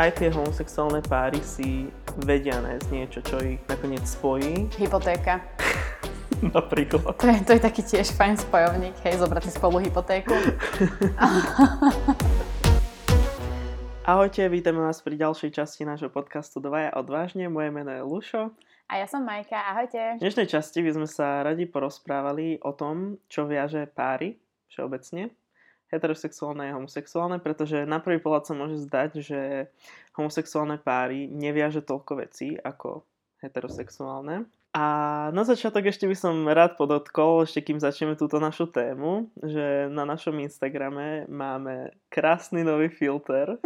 aj tie homosexuálne páry si vedia nájsť niečo, čo ich nakoniec spojí. Hypotéka. Napríklad. To je, to je taký tiež fajn spojovník, hej, zobrať si spolu hypotéku. Ahojte, vítame vás pri ďalšej časti nášho podcastu Dvaja odvážne. Moje meno je Lušo. A ja som Majka, ahojte. V dnešnej časti by sme sa radi porozprávali o tom, čo viaže páry všeobecne heterosexuálne a homosexuálne, pretože na prvý pohľad sa môže zdať, že homosexuálne páry neviaže toľko vecí ako heterosexuálne. A na začiatok ešte by som rád podotkol, ešte kým začneme túto našu tému, že na našom Instagrame máme krásny nový filter.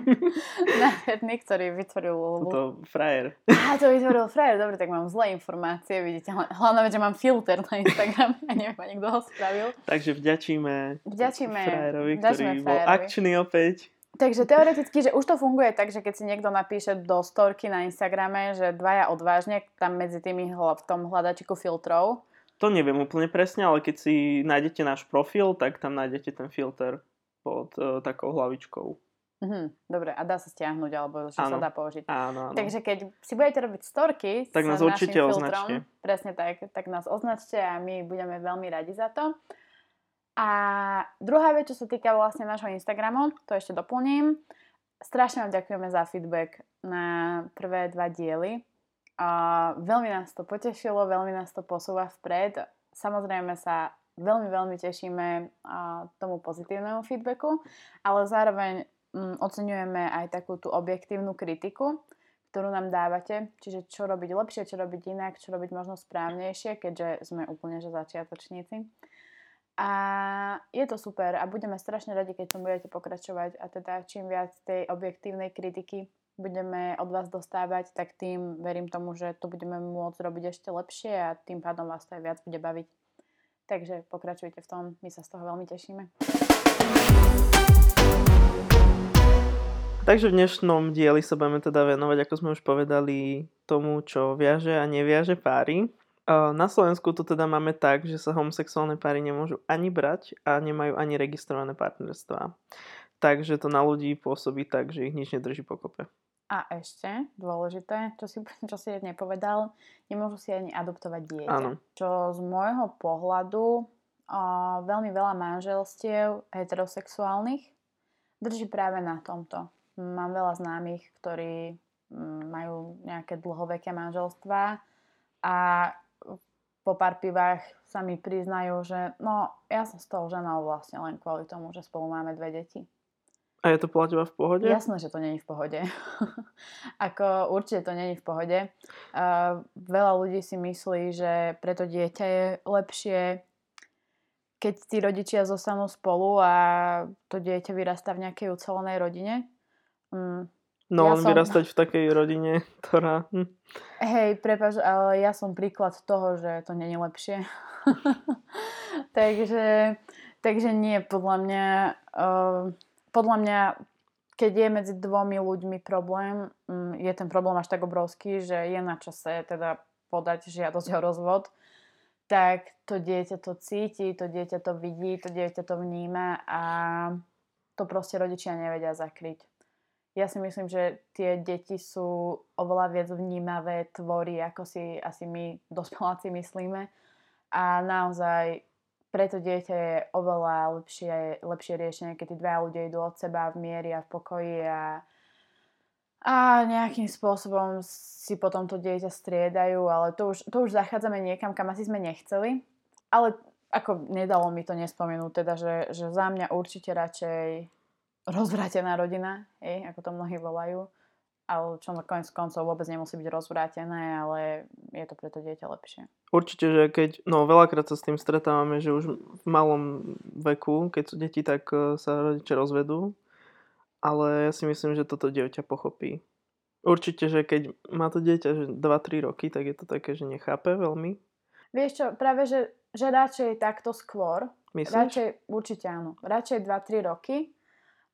Nádherný, ktorý vytvoril To frajer. Á, to vytvoril frajer, dobre, tak mám zlé informácie, vidíte. Hlavne, že mám filter na Instagrame a neviem ani, kto ho spravil. Takže vďačíme, vďačíme frajerovi, vďačíme ktorý bol frajerovi. akčný opäť. Takže teoreticky, že už to funguje tak, že keď si niekto napíše do storky na Instagrame, že dvaja odvážne, tam medzi tými hla- v tom hľadačiku filtrov, To neviem úplne presne, ale keď si nájdete náš profil, tak tam nájdete ten filter pod uh, takou hlavičkou. Mhm, dobre, a dá sa stiahnuť, alebo že sa Áno. dá použiť. Áno, áno. Takže keď si budete robiť storky Tak s nás určite filtrom, označte. presne tak, tak nás označte a my budeme veľmi radi za to. A druhá vec, čo sa týka vlastne nášho Instagramu, to ešte doplním. Strašne vám ďakujeme za feedback na prvé dva diely. A veľmi nás to potešilo, veľmi nás to posúva vpred. Samozrejme sa veľmi, veľmi tešíme a, tomu pozitívnemu feedbacku, ale zároveň mm, oceňujeme aj takú tú objektívnu kritiku, ktorú nám dávate. Čiže čo robiť lepšie, čo robiť inak, čo robiť možno správnejšie, keďže sme úplne že začiatočníci. A je to super a budeme strašne radi, keď tom budete pokračovať a teda čím viac tej objektívnej kritiky budeme od vás dostávať, tak tým verím tomu, že to budeme môcť robiť ešte lepšie a tým pádom vás to aj viac bude baviť. Takže pokračujte v tom, my sa z toho veľmi tešíme. Takže v dnešnom dieli sa budeme teda venovať, ako sme už povedali, tomu, čo viaže a neviaže páry. Na Slovensku to teda máme tak, že sa homosexuálne páry nemôžu ani brať a nemajú ani registrované partnerstvá. Takže to na ľudí pôsobí tak, že ich nič nedrží pokope. A ešte dôležité, čo si, čo si nepovedal, nemôžu si ani adoptovať dieťa. Áno. Čo z môjho pohľadu a veľmi veľa manželstiev heterosexuálnych drží práve na tomto. Mám veľa známych, ktorí mm, majú nejaké dlhoveké manželstvá a po pár pivách sa mi priznajú, že no, ja som s tou ženou vlastne len kvôli tomu, že spolu máme dve deti. A je to podľa teba v pohode? Jasné, že to není v pohode. Ako určite to není v pohode. Uh, veľa ľudí si myslí, že preto dieťa je lepšie, keď tí rodičia zostanú spolu a to dieťa vyrastá v nejakej ucelenej rodine. Mm, No Ja len som- vyrastať v takej rodine, ktorá... Hm. Hej, prepáč, ale ja som príklad toho, že to není lepšie. takže, takže nie, podľa mňa, uh, podľa mňa, keď je medzi dvomi ľuďmi problém, um, je ten problém až tak obrovský, že je na čase teda podať žiadosť o rozvod, tak to dieťa to cíti, to dieťa to vidí, to dieťa to vníma a to proste rodičia nevedia zakryť. Ja si myslím, že tie deti sú oveľa viac vnímavé tvory, ako si asi my dospeláci myslíme. A naozaj pre to dieťa je oveľa lepšie, lepšie riešenie, keď tí dva ľudia idú od seba v miery a v pokoji a, a nejakým spôsobom si potom to dieťa striedajú, ale to už, to už zachádzame niekam, kam asi sme nechceli. Ale ako nedalo mi to nespomenúť, teda, že, že za mňa určite radšej rozvrátená rodina, hej, ako to mnohí volajú, ale čo na konec koncov vôbec nemusí byť rozvrátené, ale je to pre to dieťa lepšie. Určite, že keď, no veľakrát sa s tým stretávame, že už v malom veku, keď sú deti, tak eh, sa rodičia rozvedú, ale ja si myslím, že toto dieťa pochopí. Určite, že keď má to dieťa že 2-3 roky, tak je to také, že nechápe veľmi. Vieš čo, práve, že, že radšej takto skôr, Myslíš? radšej, určite áno, radšej 2-3 roky,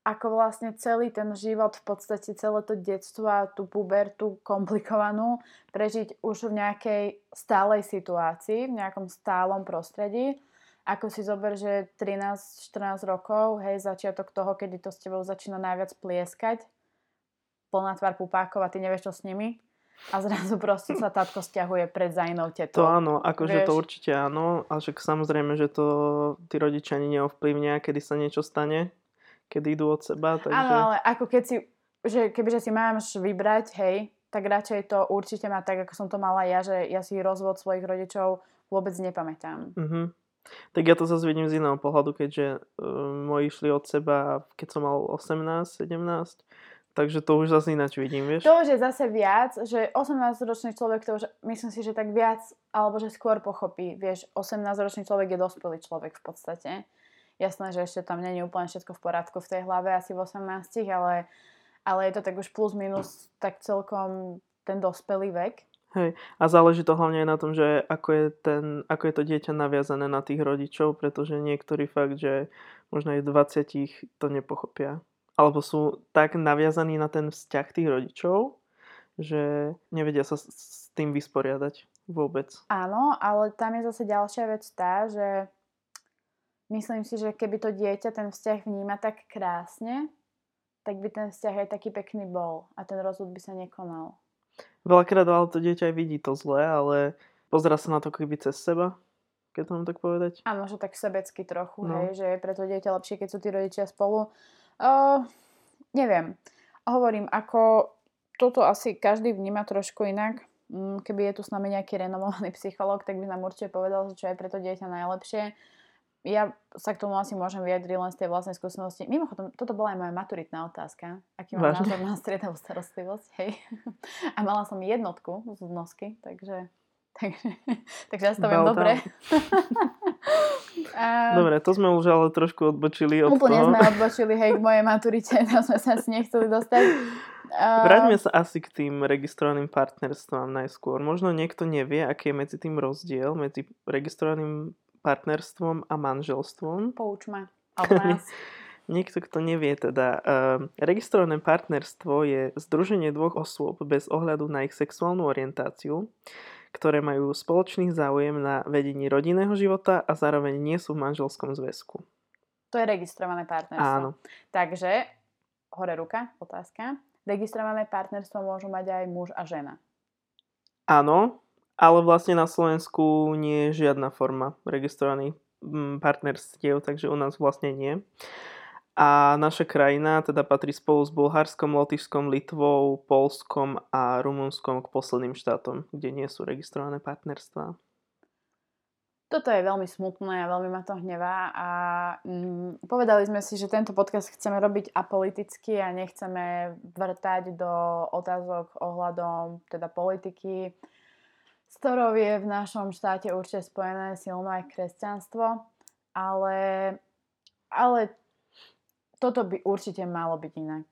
ako vlastne celý ten život, v podstate celé to detstvo a tú pubertu komplikovanú prežiť už v nejakej stálej situácii, v nejakom stálom prostredí. Ako si zober, že 13-14 rokov, hej, začiatok toho, kedy to s tebou začína najviac plieskať, plná tvár pupákov a ty nevieš, čo s nimi. A zrazu proste sa tatko stiahuje pred zajnou To tetou. áno, akože to určite áno, ale však samozrejme, že to tí rodičia ani neovplyvnia, kedy sa niečo stane, kedy idú od seba, takže... Áno, ale ako keď si, že kebyže si máš vybrať, hej, tak radšej to určite má tak, ako som to mala ja, že ja si rozvod svojich rodičov vôbec nepamätám. Mhm. Tak ja to zase vidím z iného pohľadu, keďže uh, moji išli od seba, keď som mal 18, 17, takže to už zase ináč vidím, vieš? To už je zase viac, že 18-ročný človek to už, myslím si, že tak viac, alebo že skôr pochopí. Vieš, 18-ročný človek je dospelý človek v podstate. Jasné, že ešte tam není úplne všetko v poriadku v tej hlave, asi v 18, ale, ale je to tak už plus minus tak celkom ten dospelý vek. Hej, a záleží to hlavne aj na tom, že ako je, ten, ako je to dieťa naviazané na tých rodičov, pretože niektorí fakt, že možno aj v 20 to nepochopia. Alebo sú tak naviazaní na ten vzťah tých rodičov, že nevedia sa s- tým vysporiadať vôbec. Áno, ale tam je zase ďalšia vec tá, že myslím si, že keby to dieťa ten vzťah vníma tak krásne, tak by ten vzťah aj taký pekný bol a ten rozvod by sa nekonal. Veľakrát ale to dieťa aj vidí to zlé, ale pozera sa na to keby cez seba, keď to mám tak povedať. A možno tak sebecky trochu, No. hej, že je pre to dieťa lepšie, keď sú tí rodičia spolu. Uh, neviem. Hovorím, ako toto asi každý vníma trošku inak. Mm, Keby je tu s nami nejaký renomovaný psychológ, tak by nám určite povedal, že čo je pre to dieťa najlepšie. Ja sa k tomu asi môžem vyjadriť len z tej vlastnej skúsenosti. Mimochodom, toto bola aj moja maturitná otázka. Aký mám Vážne? názor na striedavú starostlivosť, hej. A mala som jednotku z nosky, takže, takže, takže ja to viem dobre. Dobre, to sme už ale trošku odbočili od Úplne toho. sme odbočili, hej, k mojej maturite, tam sme sa asi nechceli dostať. Vráťme sa asi k tým registrovaným partnerstvám najskôr. Možno niekto nevie, aký je medzi tým rozdiel, medzi registrovaným partnerstvom a manželstvom. Pouč ma. Niekto, kto nevie teda, uh, registrované partnerstvo je združenie dvoch osôb bez ohľadu na ich sexuálnu orientáciu, ktoré majú spoločný záujem na vedení rodinného života a zároveň nie sú v manželskom zväzku. To je registrované partnerstvo. Áno. Takže, hore ruka, otázka. Registrované partnerstvo môžu mať aj muž a žena. Áno, ale vlastne na Slovensku nie je žiadna forma registrovaných mm, partnerstiev, takže u nás vlastne nie. A naša krajina teda patrí spolu s Bulharskom, Lotyšskom, Litvou, Polskom a Rumunskom k posledným štátom, kde nie sú registrované partnerstvá. Toto je veľmi smutné a veľmi ma to hnevá a mm, povedali sme si, že tento podcast chceme robiť apoliticky a nechceme vrtať do otázok ohľadom teda politiky, s ktorou je v našom štáte určite spojené silno aj kresťanstvo, ale, ale toto by určite malo byť inak.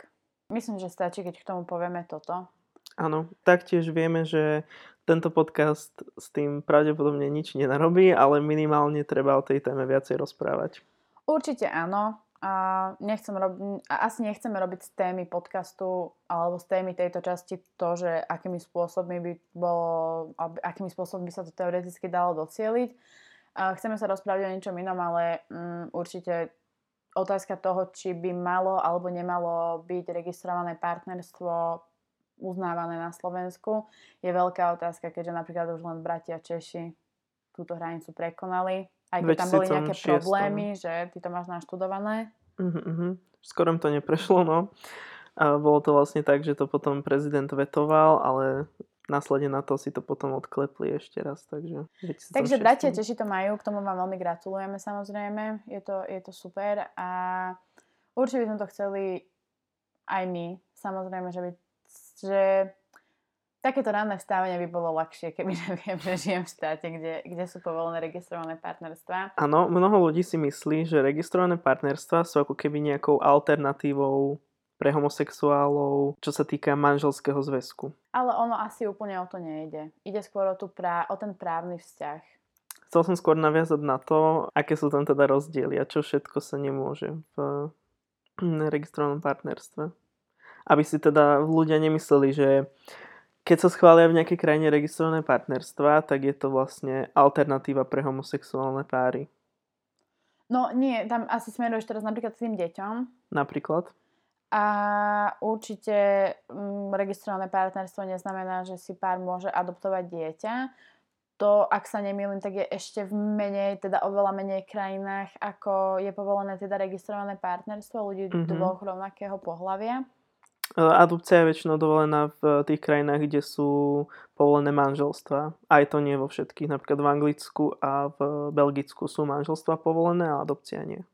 Myslím, že stačí, keď k tomu povieme toto. Áno, taktiež vieme, že tento podcast s tým pravdepodobne nič nenarobí, ale minimálne treba o tej téme viacej rozprávať. Určite áno. A, nechcem rob- asi nechceme robiť z témy podcastu alebo z témy tejto časti to, že akými spôsobmi by bolo, akými spôsobmi by sa to teoreticky dalo docieliť. A chceme sa rozprávať o niečom inom, ale mm, určite otázka toho, či by malo alebo nemalo byť registrované partnerstvo uznávané na Slovensku, je veľká otázka, keďže napríklad už len bratia Češi túto hranicu prekonali. Aj keď tam boli nejaké 2006. problémy, že ty to máš naštudované. Uh-huh. Skoro to neprešlo, no. A bolo to vlastne tak, že to potom prezident vetoval, ale následne na to si to potom odklepli ešte raz, takže... 2006. Takže bratia Češi to majú, k tomu vám veľmi gratulujeme samozrejme, je to, je to super a určite by sme to chceli aj my, samozrejme, že, by, že takéto ranné vstávanie by bolo ľahšie, kebyže viem, že žijem v štáte, kde, kde sú povolené registrované partnerstvá. Áno, mnoho ľudí si myslí, že registrované partnerstva sú ako keby nejakou alternatívou pre homosexuálov, čo sa týka manželského zväzku. Ale ono asi úplne o to nejde. Ide skôr o, tú prá- o ten právny vzťah. Chcel som skôr naviazať na to, aké sú tam teda rozdiely a čo všetko sa nemôže v registrovanom partnerstve. Aby si teda ľudia nemysleli, že keď sa schvália v nejakej krajine registrované partnerstva, tak je to vlastne alternatíva pre homosexuálne páry. No nie, tam asi smeruješ teraz napríklad k tým deťom, Napríklad. A určite m, registrované partnerstvo neznamená, že si pár môže adoptovať dieťa. To, ak sa nemýlim, tak je ešte v menej, teda oveľa menej krajinách, ako je povolené teda registrované partnerstvo ľudí mm-hmm. dvoch rovnakého pohľavia. Adopcia je väčšinou dovolená v tých krajinách, kde sú povolené manželstva. Aj to nie vo všetkých. Napríklad v Anglicku a v Belgicku sú manželstva povolené a adopcia nie.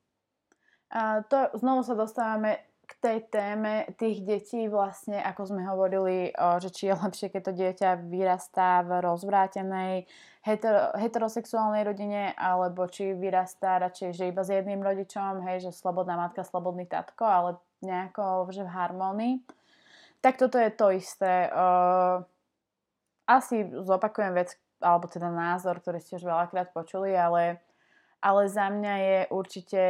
A to znovu sa dostávame k tej téme tých detí vlastne, ako sme hovorili, že či je lepšie, keď to dieťa vyrastá v rozvrátenej hetero, heterosexuálnej rodine, alebo či vyrastá radšej, že iba s jedným rodičom, hej, že slobodná matka, slobodný tatko, ale nejako, že v harmonii. Tak toto je to isté. Asi zopakujem vec, alebo teda názor, ktorý ste už veľakrát počuli, ale, ale za mňa je určite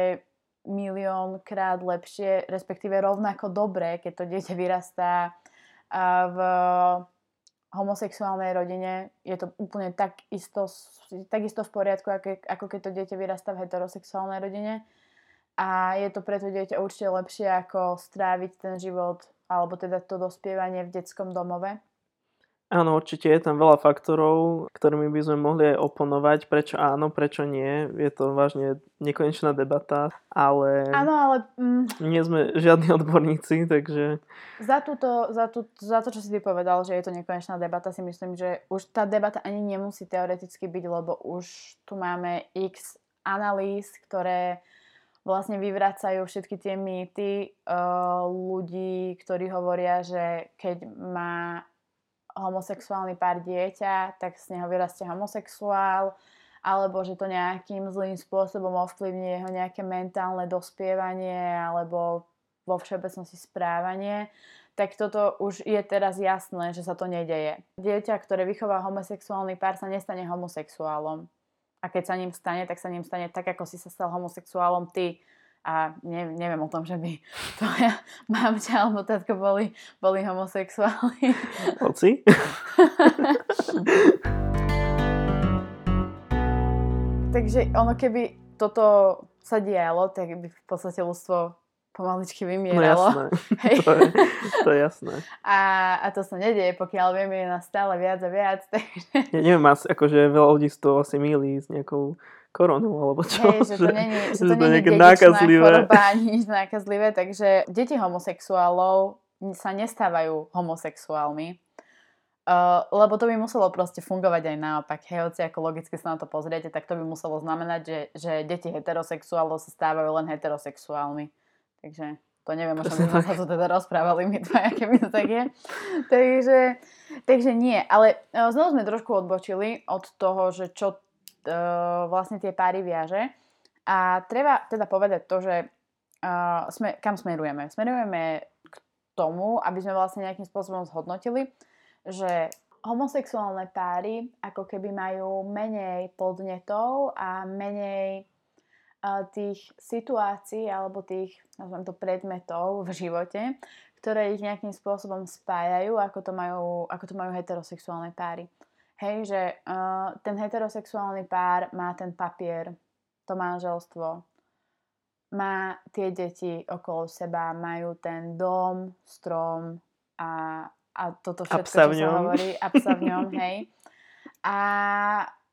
milión krát lepšie, respektíve rovnako dobré, keď to dieťa vyrastá v homosexuálnej rodine. Je to úplne tak isto, takisto v poriadku, ako keď to dieťa vyrastá v heterosexuálnej rodine. A je to pre to dieťa určite lepšie, ako stráviť ten život, alebo teda to dospievanie v detskom domove. Áno, určite je tam veľa faktorov, ktorými by sme mohli aj oponovať, prečo áno, prečo nie. Je to vážne nekonečná debata, ale... Áno, ale... Mm, nie sme žiadni odborníci, takže... Za, túto, za, tú, za to, čo si ty povedal, že je to nekonečná debata, si myslím, že už tá debata ani nemusí teoreticky byť, lebo už tu máme x analýz, ktoré vlastne vyvracajú všetky tie mýty uh, ľudí, ktorí hovoria, že keď má homosexuálny pár dieťa, tak z neho vyrastie homosexuál, alebo že to nejakým zlým spôsobom ovplyvní jeho nejaké mentálne dospievanie alebo vo všeobecnosti správanie, tak toto už je teraz jasné, že sa to nedeje. Dieťa, ktoré vychová homosexuálny pár, sa nestane homosexuálom. A keď sa ním stane, tak sa ním stane tak, ako si sa stal homosexuálom ty a ne, neviem o tom, že by tvoja mamča alebo tatko boli, boli homosexuáli. Hoci? Takže ono keby toto sa dialo, tak by v podstate ľudstvo pomaličky vymieralo. No jasné, Hej. to, je, to je jasné. A, a to sa nedieje, pokiaľ vieme, je nás stále viac a viac. Takže... Ja neviem, akože veľa ľudí toho asi míli s nejakou koronu, alebo čo? Hej, že to není, že, že to není nákazlivé. choroba, nič nákazlivé, takže deti homosexuálov sa nestávajú homosexuálmi, uh, lebo to by muselo proste fungovať aj naopak. Hej, hoci ako logicky sa na to pozriete, tak to by muselo znamenať, že, že deti heterosexuálov sa stávajú len heterosexuálmi. Takže to neviem, možno by sme sa teda rozprávali my dvaja, keby to tak je. takže, takže nie, ale uh, znovu sme trošku odbočili od toho, že čo uh, vlastne tie páry viaže. A treba teda povedať to, že uh, sme, kam smerujeme. Smerujeme k tomu, aby sme vlastne nejakým spôsobom zhodnotili, že homosexuálne páry ako keby majú menej podnetov a menej tých situácií alebo tých, nazvem to, predmetov v živote, ktoré ich nejakým spôsobom spájajú, ako to majú, ako to majú heterosexuálne páry. Hej, že uh, ten heterosexuálny pár má ten papier, to manželstvo, má tie deti okolo seba, majú ten dom, strom a, a toto všetko, čo sa hovorí, a psa v ňom, hej. A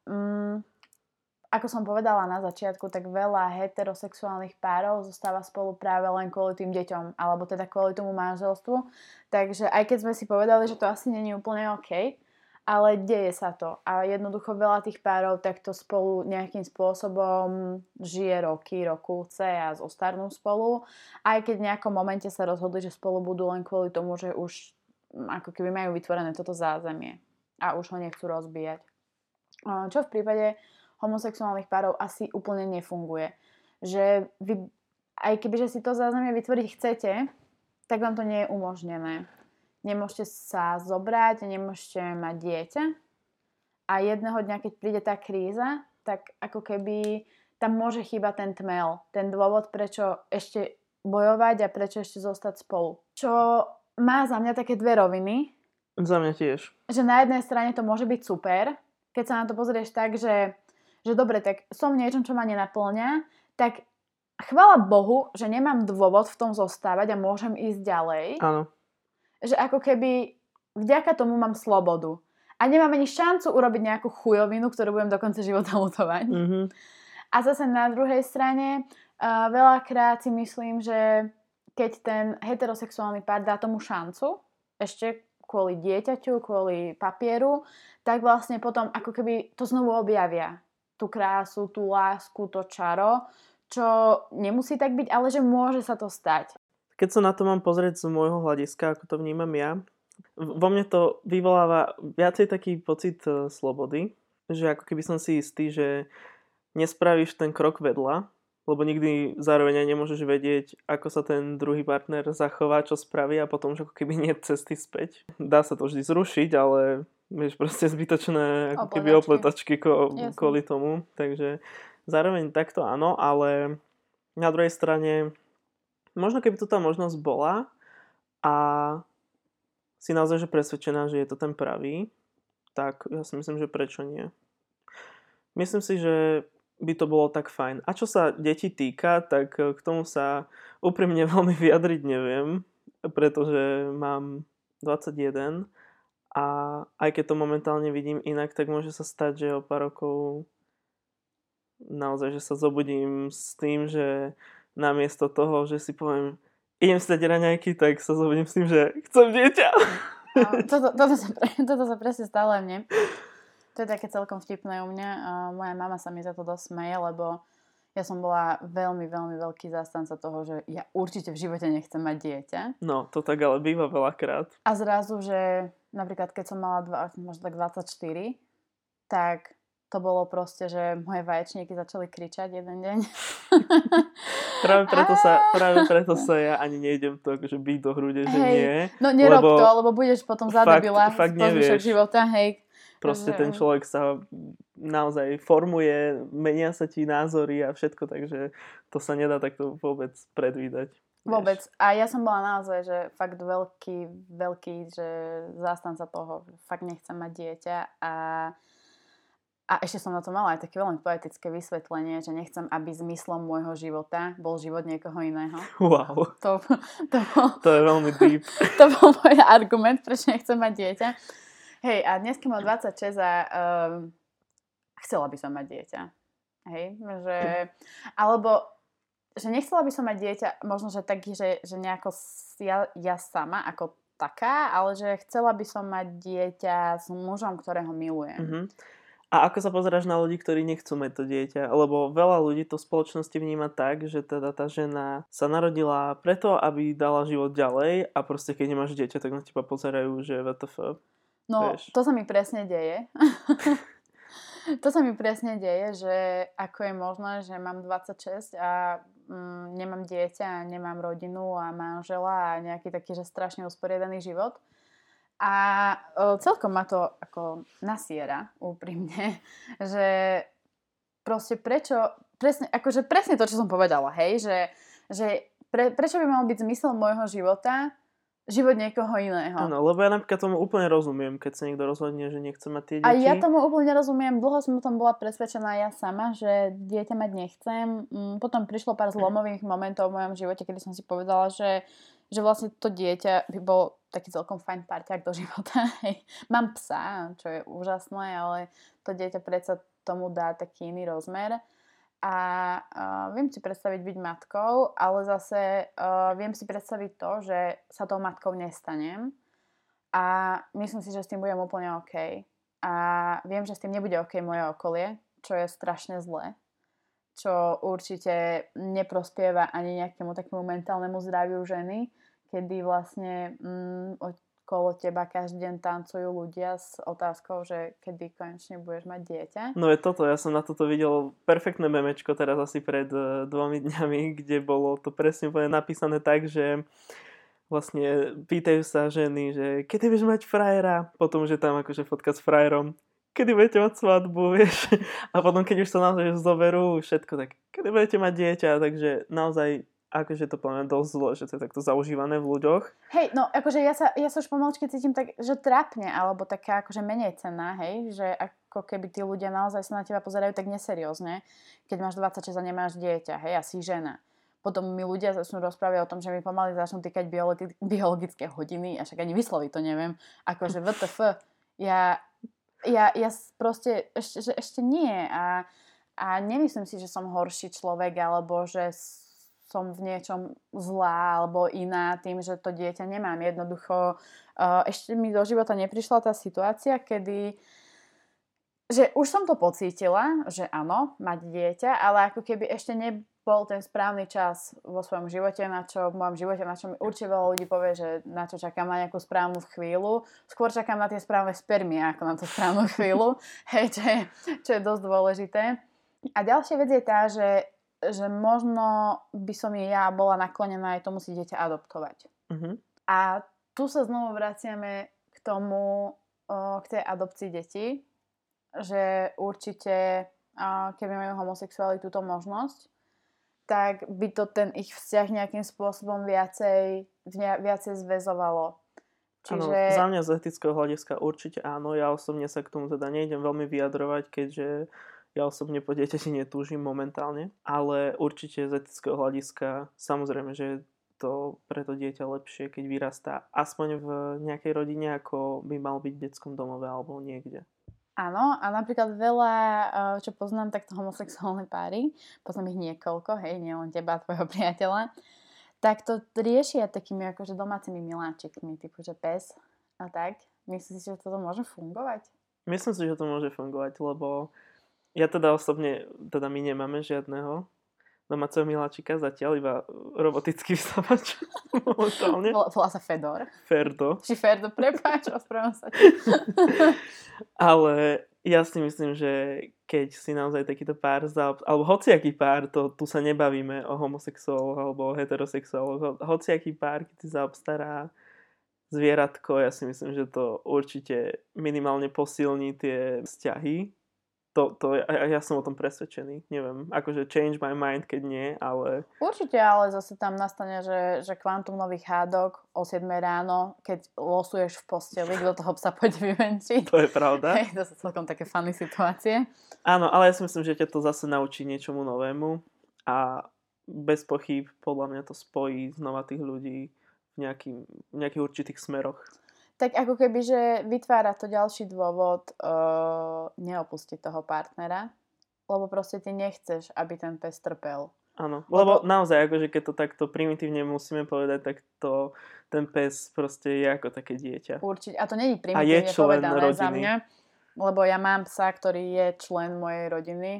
um, ako som povedala na začiatku, tak veľa heterosexuálnych párov zostáva spolu práve len kvôli tým deťom, alebo teda kvôli tomu manželstvu. Takže aj keď sme si povedali, že to asi není úplne OK, ale deje sa to. A jednoducho veľa tých párov takto spolu nejakým spôsobom žije roky, rokúce a zostarnú spolu. Aj keď v nejakom momente sa rozhodli, že spolu budú len kvôli tomu, že už mm, ako keby majú vytvorené toto zázemie a už ho nechcú rozbíjať. Čo v prípade homosexuálnych párov asi úplne nefunguje. Že vy, aj keby že si to zázemie vytvoriť chcete, tak vám to nie je umožnené nemôžete sa zobrať, nemôžete mať dieťa a jedného dňa, keď príde tá kríza, tak ako keby tam môže chýbať ten tmel, ten dôvod, prečo ešte bojovať a prečo ešte zostať spolu. Čo má za mňa také dve roviny. Za mňa tiež. Že na jednej strane to môže byť super, keď sa na to pozrieš tak, že, že dobre, tak som v niečom, čo ma nenaplňa, tak chvála Bohu, že nemám dôvod v tom zostávať a môžem ísť ďalej. Áno. Že ako keby vďaka tomu mám slobodu. A nemám ani šancu urobiť nejakú chujovinu, ktorú budem do konca života lutovať. Mm-hmm. A zase na druhej strane uh, veľakrát si myslím, že keď ten heterosexuálny pár dá tomu šancu, ešte kvôli dieťaťu, kvôli papieru, tak vlastne potom ako keby to znovu objavia. Tú krásu, tú lásku, to čaro, čo nemusí tak byť, ale že môže sa to stať. Keď sa na to mám pozrieť z môjho hľadiska, ako to vnímam ja, vo mne to vyvoláva viacej taký pocit e, slobody, že ako keby som si istý, že nespravíš ten krok vedľa, lebo nikdy zároveň aj nemôžeš vedieť, ako sa ten druhý partner zachová, čo spraví a potom už ako keby nie cesty späť. Dá sa to vždy zrušiť, ale vieš, proste zbytočné ako keby opletačky ko- kvôli tomu. Takže zároveň takto áno, ale na druhej strane možno keby tu tá možnosť bola a si naozaj že presvedčená, že je to ten pravý, tak ja si myslím, že prečo nie. Myslím si, že by to bolo tak fajn. A čo sa detí týka, tak eh, k tomu sa úprimne veľmi vyjadriť neviem, pretože mám 21 a aj keď to momentálne vidím inak, tak môže sa stať, že o pár rokov naozaj, že sa zobudím s tým, že namiesto toho, že si poviem, idem si dať raňajky, tak sa zobudím s tým, že chcem dieťa. No, toto, toto, sa, toto sa presne stalo aj mne. To je také celkom vtipné u mňa. Moja mama sa mi za to dosť smeje, lebo ja som bola veľmi, veľmi veľký zástanca toho, že ja určite v živote nechcem mať dieťa. No, to tak ale býva veľakrát. A zrazu, že napríklad keď som mala dva, možno tak 24, tak to bolo proste, že moje vaječníky začali kričať jeden deň. práve, preto sa, práve preto sa ja ani nejdem to akože byť do hrude, že hej, nie. No nerob lebo to, lebo budeš potom zadebila fakt, fakt života, hej. Proste ten človek sa naozaj formuje, menia sa ti názory a všetko, takže to sa nedá takto vôbec predvídať. Vôbec. A ja som bola naozaj, že fakt veľký, veľký, že zástanca toho, fakt nechcem mať dieťa a a ešte som na to mala aj také veľmi poetické vysvetlenie, že nechcem, aby zmyslom môjho života bol život niekoho iného. Wow. To, to, bol, to je veľmi deep. To bol môj argument, prečo nechcem mať dieťa. Hej, a dnes mám 26 a um, chcela by som mať dieťa. Hej, že, alebo že nechcela by som mať dieťa, možno, že taký, že, že nejako ja, ja sama ako taká, ale že chcela by som mať dieťa s mužom, ktorého milujem. Mm-hmm. A ako sa pozeráš na ľudí, ktorí nechcú mať to dieťa? Lebo veľa ľudí to v spoločnosti vníma tak, že teda tá žena sa narodila preto, aby dala život ďalej a proste keď nemáš dieťa, tak na teba pozerajú, že WTF. No, Vieš. to sa mi presne deje. to sa mi presne deje, že ako je možné, že mám 26 a mm, nemám dieťa nemám rodinu a manžela a nejaký taký, že strašne usporiadaný život. A o, celkom ma to ako nasiera, úprimne, že proste prečo, presne, akože presne to, čo som povedala, hej, že, že pre, prečo by mal byť zmysel môjho života život niekoho iného. Áno, lebo ja napríklad tomu úplne rozumiem, keď sa niekto rozhodne, že nechce mať tie deti. A ja tomu úplne rozumiem. Dlho som o tom bola presvedčená ja sama, že dieťa mať nechcem. Mm, potom prišlo pár zlomových momentov v mojom živote, kedy som si povedala, že, že vlastne to dieťa by bol taký celkom fajn parťák do života. Mám psa, čo je úžasné, ale to dieťa predsa tomu dá taký iný rozmer a uh, viem si predstaviť byť matkou, ale zase uh, viem si predstaviť to, že sa tou matkou nestanem a myslím si, že s tým budem úplne OK. A viem, že s tým nebude OK moje okolie, čo je strašne zlé, čo určite neprospieva ani nejakému takému mentálnemu zdraviu ženy, kedy vlastne mm, okolo teba každý deň tancujú ľudia s otázkou, že kedy konečne budeš mať dieťa. No je toto, ja som na toto videl perfektné memečko teraz asi pred uh, dvomi dňami, kde bolo to presne úplne napísané tak, že vlastne pýtajú sa ženy, že kedy budeš mať frajera, potom, že tam akože fotka s frajerom, kedy budete mať svadbu, vieš. A potom, keď už sa naozaj zoberú všetko, tak kedy budete mať dieťa, takže naozaj akože to poviem dosť zlo, že to je takto zaužívané v ľuďoch. Hej, no akože ja sa, ja sa už pomaličky cítim tak, že trápne, alebo taká akože menej cenná, hej, že ako keby tí ľudia naozaj sa na teba pozerajú tak neseriózne, keď máš 26 a nemáš dieťa, hej, a si žena. potom mi ľudia začnú rozprávať o tom, že mi pomaly začnú týkať biologi- biologické hodiny, a však ani vysloviť to neviem, akože VTF, ja, ja, ja proste, ešte, že ešte nie a, a nemyslím si, že som horší človek, alebo že som v niečom zlá alebo iná tým, že to dieťa nemám. Jednoducho uh, ešte mi do života neprišla tá situácia, kedy že už som to pocítila, že áno, mať dieťa, ale ako keby ešte nebol ten správny čas vo svojom živote, na čo v mojom živote, na čo mi určite veľa ľudí povie, že na čo čakám na nejakú správnu chvíľu. Skôr čakám na tie správne spermie, ako na tú správnu chvíľu, hej, čo, je, čo je dosť dôležité. A ďalšia vec je tá, že že možno by som ja bola naklonená aj tomu si dieťa adoptovať. Uh-huh. A tu sa znovu vraciame k tomu, k tej adopcii detí, že určite, keby majú homosexuáli túto možnosť, tak by to ten ich vzťah nejakým spôsobom viacej, viacej zväzovalo. Čiže... Ano, za mňa z etického hľadiska určite áno. Ja osobne sa k tomu teda nejdem veľmi vyjadrovať, keďže ja osobne po dieťati netúžim momentálne, ale určite z etického hľadiska samozrejme, že to pre to dieťa lepšie, keď vyrastá aspoň v nejakej rodine, ako by mal byť v detskom domove alebo niekde. Áno, a napríklad veľa, eh, čo poznám, takto homosexuálne páry, poznám ich niekoľko, hej, nielen teba, tvojho priateľa, tak to riešia takými akože domácimi miláčikmi, typu, že pes a tak. Myslíš si, že toto môže fungovať? Myslím si, že to môže fungovať, lebo ja teda osobne, teda my nemáme žiadneho domáceho miláčika, zatiaľ iba robotický vstavač momentálne. Volá sa Fedor. Ferdo. Či Ferdo, prepáč, ospravedlňujem sa. Ale ja si myslím, že keď si naozaj takýto pár zaob... alebo hociaký pár, to tu sa nebavíme o homosexuáloch alebo o heterosexuáloch, hociaký pár, keď si zaobstará zvieratko, ja si myslím, že to určite minimálne posilní tie vzťahy to, to, ja, ja som o tom presvedčený. Neviem, akože change my mind, keď nie, ale... Určite, ale zase tam nastane, že, že kvantum nových hádok o 7 ráno, keď losuješ v posteli, kto toho psa pôjde vyvenčiť. To je pravda. Hej, to sú celkom také funny situácie. Áno, ale ja si myslím, že ťa to zase naučí niečomu novému a bez pochyb podľa mňa to spojí znova tých ľudí v, nejaký, v nejakých určitých smeroch tak ako keby, že vytvára to ďalší dôvod uh, neopustiť toho partnera, lebo proste ty nechceš, aby ten pes trpel. Áno, lebo, lebo naozaj, akože keď to takto primitívne musíme povedať, tak to, ten pes proste je ako také dieťa. Určite, a to není primitívne povedané rodiny. za mňa, lebo ja mám psa, ktorý je člen mojej rodiny,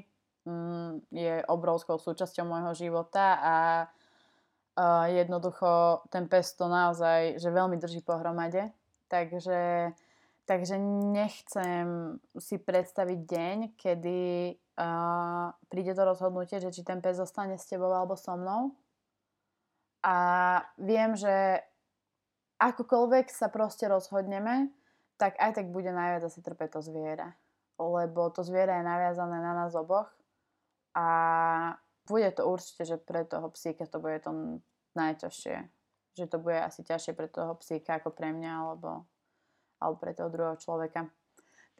mm, je obrovskou súčasťou môjho života a uh, jednoducho ten pes to naozaj, že veľmi drží pohromade Takže, takže nechcem si predstaviť deň, kedy uh, príde to rozhodnutie, že či ten pes zostane s tebou alebo so mnou. A viem, že akokoľvek sa proste rozhodneme, tak aj tak bude najviac asi trpeť to zviera. Lebo to zviera je naviazané na nás oboch a bude to určite, že pre toho psíka to bude to najťažšie že to bude asi ťažšie pre toho psíka ako pre mňa alebo, alebo pre toho druhého človeka.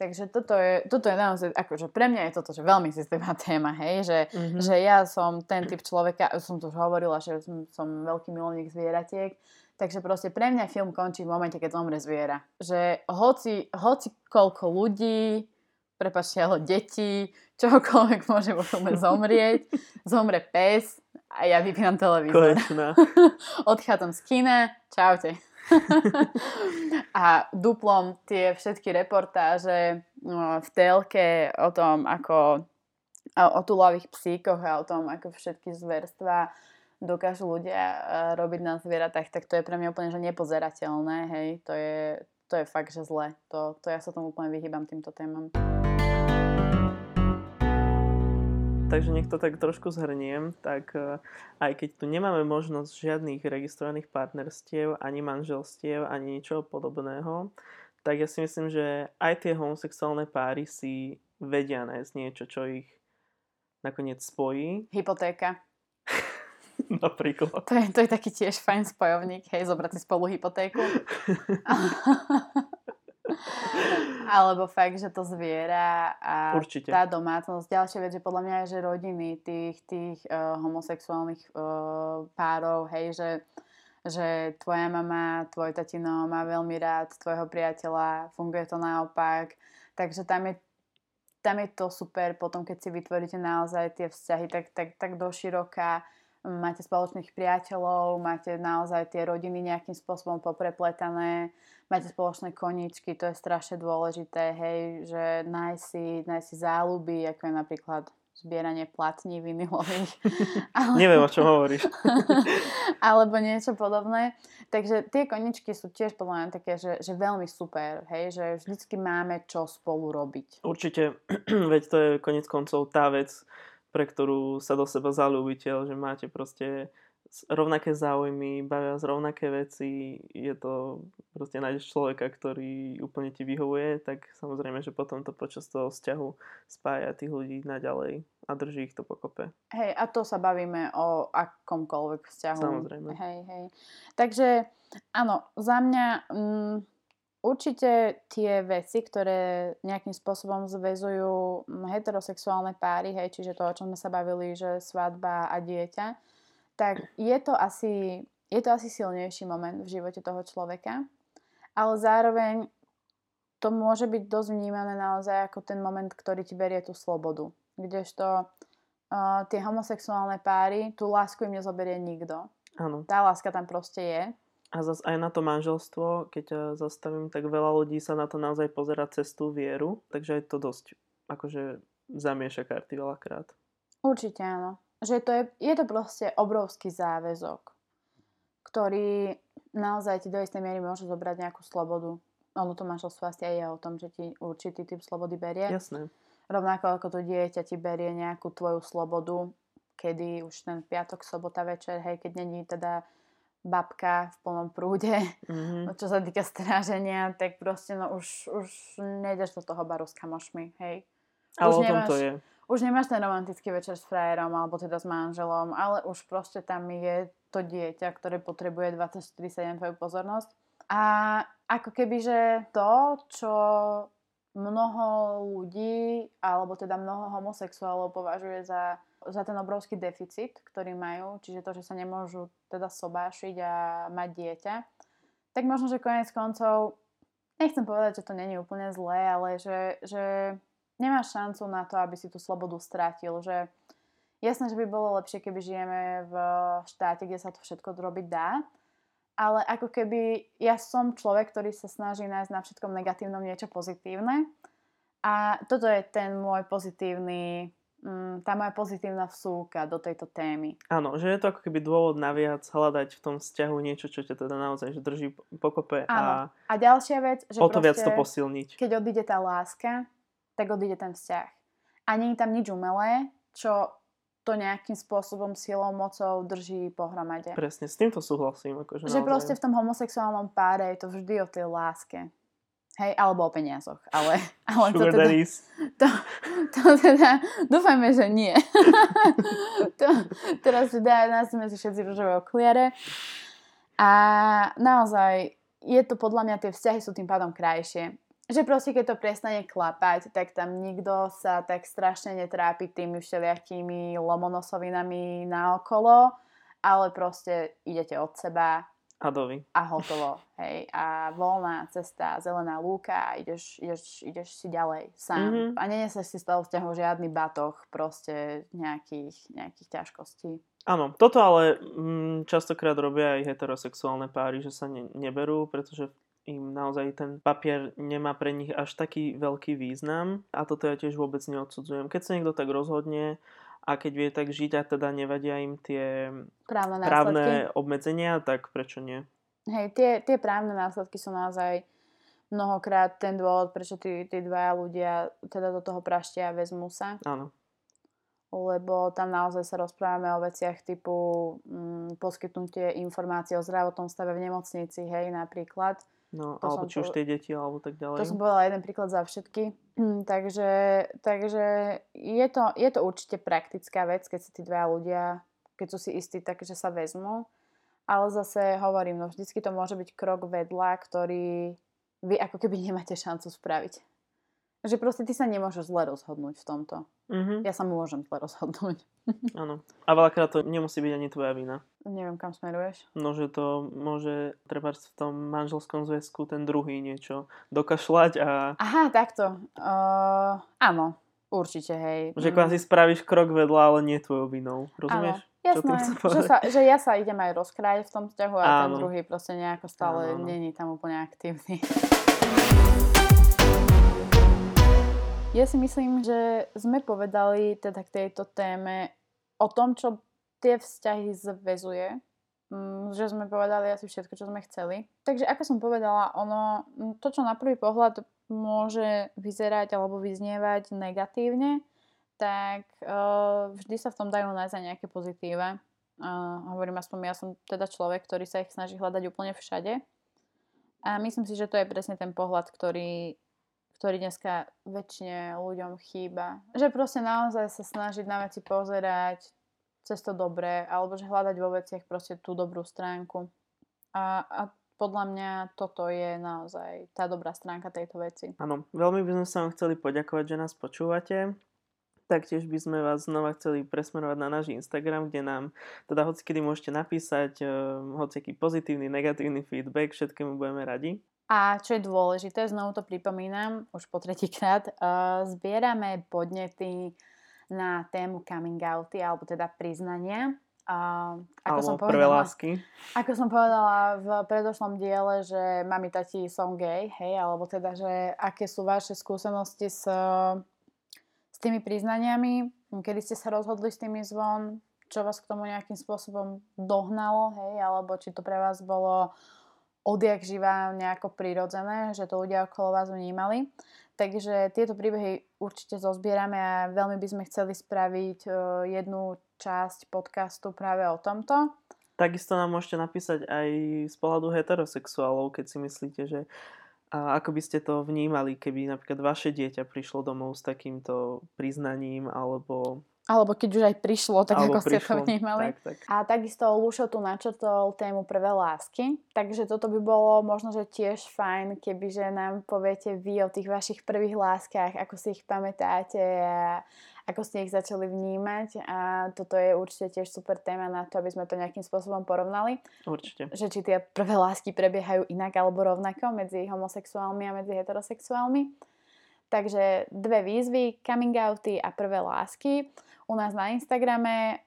Takže toto je, toto je naozaj, akože pre mňa je toto že veľmi systémna téma, hej, že, mm-hmm. že ja som ten typ človeka, som tu už hovorila, že som, som veľký milovník zvieratiek, takže proste pre mňa film končí v momente, keď zomre zviera. Že hoci, hoci koľko ľudí, prepačte, ale deti, čokoľvek môže vo filme zomrieť, zomre pes, a ja vypínam televízor. Odchádzam z kina, čaute. a duplom tie všetky reportáže no, v telke o tom, ako o tulavých psíkoch a o tom, ako všetky zverstva dokážu ľudia e, robiť na zvieratách, tak to je pre mňa úplne že nepozerateľné, hej, to je, to je fakt, že zle. To, to ja sa tomu úplne vyhýbam týmto témam. Takže nech to tak trošku zhrniem, tak e, aj keď tu nemáme možnosť žiadnych registrovaných partnerstiev, ani manželstiev, ani ničoho podobného, tak ja si myslím, že aj tie homosexuálne páry si vedia nájsť niečo, čo ich nakoniec spojí. Hypotéka. Napríklad. To je, to je taký tiež fajn spojovník, hej, zobrať si spolu hypotéku. Alebo fakt, že to zviera a Určite. tá domácnosť. Ďalšia vec, že podľa mňa je, že rodiny tých, tých uh, homosexuálnych uh, párov, hej, že, že tvoja mama, tvoj tatino má veľmi rád tvojho priateľa, funguje to naopak. Takže tam je, tam je to super potom, keď si vytvoríte naozaj tie vzťahy tak, tak, tak doširoka máte spoločných priateľov, máte naozaj tie rodiny nejakým spôsobom poprepletané, máte spoločné koničky, to je strašne dôležité, hej, že nájsť si, nájsť si záľuby, ako je napríklad zbieranie platní vinilových. Ale... Neviem, o čom hovoríš. alebo niečo podobné. Takže tie koničky sú tiež podľa mňa také, že, že veľmi super, hej, že vždycky máme čo spolu robiť. Určite, veď to je konec koncov tá vec, pre ktorú sa do seba zalúbite, že máte proste rovnaké záujmy, bavia z rovnaké veci, je to proste nájdeš človeka, ktorý úplne ti vyhovuje, tak samozrejme, že potom to počas toho vzťahu spája tých ľudí naďalej a drží ich to pokope. Hej, a to sa bavíme o akomkoľvek vzťahu. Samozrejme. Hej, hej. Takže áno, za mňa mm, Určite tie veci, ktoré nejakým spôsobom zväzujú heterosexuálne páry, hej, čiže to, o čom sme sa bavili, že svadba a dieťa, tak je to asi, je to asi silnejší moment v živote toho človeka, ale zároveň to môže byť dosť vnímané naozaj ako ten moment, ktorý ti berie tú slobodu. Kdežto uh, tie homosexuálne páry, tú lásku im nezoberie nikto. Áno. Tá láska tam proste je a zase aj na to manželstvo, keď ťa zastavím, tak veľa ľudí sa na to naozaj pozera cez tú vieru, takže je to dosť akože zamieša karty veľakrát. Určite áno. Že to je, je to proste obrovský záväzok, ktorý naozaj ti do istej miery môže zobrať nejakú slobodu. Ono to manželstvo asi aj je o tom, že ti určitý typ slobody berie. Jasné. Rovnako ako to dieťa ti berie nejakú tvoju slobodu, kedy už ten piatok, sobota večer, hej, keď není teda babka v plnom prúde, mm-hmm. čo sa týka stráženia, tak proste no už, už nejdeš do toho baru s kamošmi, hej. Ale už o nemáš, tom to je. Už nemáš ten romantický večer s frajerom alebo teda s manželom, ale už proste tam je to dieťa, ktoré potrebuje 24-7 tvoju pozornosť. A ako keby, že to, čo mnoho ľudí, alebo teda mnoho homosexuálov považuje za za ten obrovský deficit, ktorý majú, čiže to, že sa nemôžu teda sobášiť a mať dieťa, tak možno, že konec koncov, nechcem povedať, že to není úplne zlé, ale že, že nemáš šancu na to, aby si tú slobodu strátil, že jasné, že by bolo lepšie, keby žijeme v štáte, kde sa to všetko robiť dá, ale ako keby ja som človek, ktorý sa snaží nájsť na všetkom negatívnom niečo pozitívne a toto je ten môj pozitívny mm, tá moja pozitívna vsúka do tejto témy. Áno, že je to ako keby dôvod naviac hľadať v tom vzťahu niečo, čo ťa teda naozaj že drží pokope Áno. a, a ďalšia vec, že o to viac to posilniť. Keď odíde tá láska, tak odíde ten vzťah. A nie je tam nič umelé, čo to nejakým spôsobom silou, mocou drží pohromade. Presne, s týmto súhlasím. Akože že naozaj. proste v tom homosexuálnom páre je to vždy o tej láske. Hej, alebo o peniazoch, ale, ale to teda, to, to teda, dúfajme, že nie. to, teraz teda sme si všetci rúžové okuliare a naozaj je to podľa mňa, tie vzťahy sú tým pádom krajšie. Že proste, keď to prestane klapať, tak tam nikto sa tak strašne netrápi tými všelijakými lomonosovinami naokolo, ale proste idete od seba, Hadovi. A hotovo, hej. A voľná cesta, zelená lúka a ideš, ideš, ideš si ďalej sám. Mm-hmm. A neneseš si z toho vzťahu žiadny batoh proste nejakých, nejakých ťažkostí. Áno, toto ale mm, častokrát robia aj heterosexuálne páry, že sa ne, neberú, pretože im naozaj ten papier nemá pre nich až taký veľký význam a toto ja tiež vôbec neodsudzujem. Keď sa niekto tak rozhodne a keď vie tak žiť a teda nevadia im tie právne, právne obmedzenia, tak prečo nie? Hej, tie, tie právne následky sú naozaj mnohokrát ten dôvod, prečo tí, tí dvaja ľudia teda do toho praštia a vezmú sa. Áno. Lebo tam naozaj sa rozprávame o veciach typu mm, poskytnutie informácií o zdravotnom stave v nemocnici, hej, napríklad No, to alebo či už tie deti, alebo tak ďalej. To som povedala jeden príklad za všetky. Hm, takže takže je, to, je to určite praktická vec, keď si tí dva ľudia, keď sú si istí, tak že sa vezmú. Ale zase hovorím, no vždycky to môže byť krok vedľa, ktorý vy ako keby nemáte šancu spraviť. Že proste ty sa nemôžeš zle rozhodnúť v tomto. Mhm. Ja sa môžem zle rozhodnúť. Áno. A veľakrát to nemusí byť ani tvoja vina. Neviem, kam smeruješ. No, že to môže treba v tom manželskom zväzku ten druhý niečo dokašľať a Aha, takto. Uh, áno, určite, hej. že Mm. kvázi spravíš krok vedľa, ale nie tvojou vinou. Rozumieš? Áno, jasné, že, sa, že ja sa idem aj rozkrájať v tom vzťahu a ten Áno. druhý proste nejako stále Áno, áno. není tam úplne aktívny. Ja si myslím, že sme povedali teda k tejto téme o tom, čo tie vzťahy zväzuje. Mm, Že sme povedali asi všetko, čo sme chceli. Takže ako som povedala, ono, mm, to, čo na prvý pohľad môže vyzerať alebo vyznievať negatívne, tak uh, vždy sa v tom dajú nájsť aj nejaké pozitíva. Uh, hovorím aspoň, ja som teda človek, ktorý sa ich snaží hľadať úplne všade. A myslím si, že to je presne ten pohľad, ktorý, ktorý dneska väčšine ľuďom chýba. Že proste naozaj sa snažiť na veci pozerať cez to dobré, alebo že hľadať vo veciach proste tú dobrú stránku. A, a podľa mňa toto je naozaj tá dobrá stránka tejto veci. Áno, veľmi by sme sa vám chceli poďakovať, že nás počúvate. Taktiež by sme vás znova chceli presmerovať na náš Instagram, kde nám teda hocikedy môžete napísať uh, hociaký pozitívny, negatívny feedback, všetkému budeme radi. A čo je dôležité, znovu to pripomínam, už po tretíkrát, uh, zbierame podnety na tému coming outy, alebo teda priznania. Uh, ako, som Alebo prvé povedala, lásky. ako som povedala v predošlom diele, že mami, tati som gay, hej, alebo teda, že aké sú vaše skúsenosti s, s tými priznaniami, kedy ste sa rozhodli s tými zvon, čo vás k tomu nejakým spôsobom dohnalo, hej, alebo či to pre vás bolo odjak živá nejako prirodzené, že to ľudia okolo vás vnímali. Takže tieto príbehy určite zozbierame a veľmi by sme chceli spraviť uh, jednu časť podcastu práve o tomto. Takisto nám môžete napísať aj z pohľadu heterosexuálov, keď si myslíte, že a ako by ste to vnímali, keby napríklad vaše dieťa prišlo domov s takýmto priznaním, alebo... Alebo keď už aj prišlo, tak alebo ako ste to vnímali. Tak, tak. A takisto Lušo tu načrtol tému prvé lásky, takže toto by bolo možno, že tiež fajn, kebyže nám poviete vy o tých vašich prvých láskach, ako si ich pamätáte a ako ste ich začali vnímať a toto je určite tiež super téma na to, aby sme to nejakým spôsobom porovnali, Určite. že či tie prvé lásky prebiehajú inak alebo rovnako medzi homosexuálmi a medzi heterosexuálmi. Takže dve výzvy, coming outy a prvé lásky u nás na Instagrame.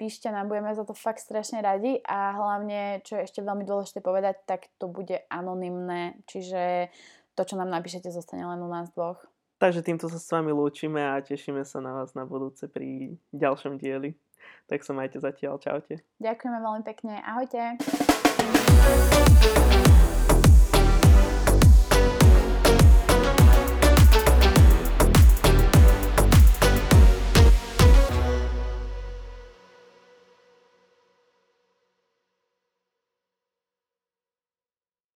Píšte nám, budeme za to fakt strašne radi a hlavne, čo je ešte veľmi dôležité povedať, tak to bude anonymné, čiže to, čo nám napíšete, zostane len u nás dvoch. Takže týmto sa s vami lúčime a tešíme sa na vás na budúce pri ďalšom dieli. Tak sa majte zatiaľ. Čaute. Ďakujeme veľmi pekne. Ahojte.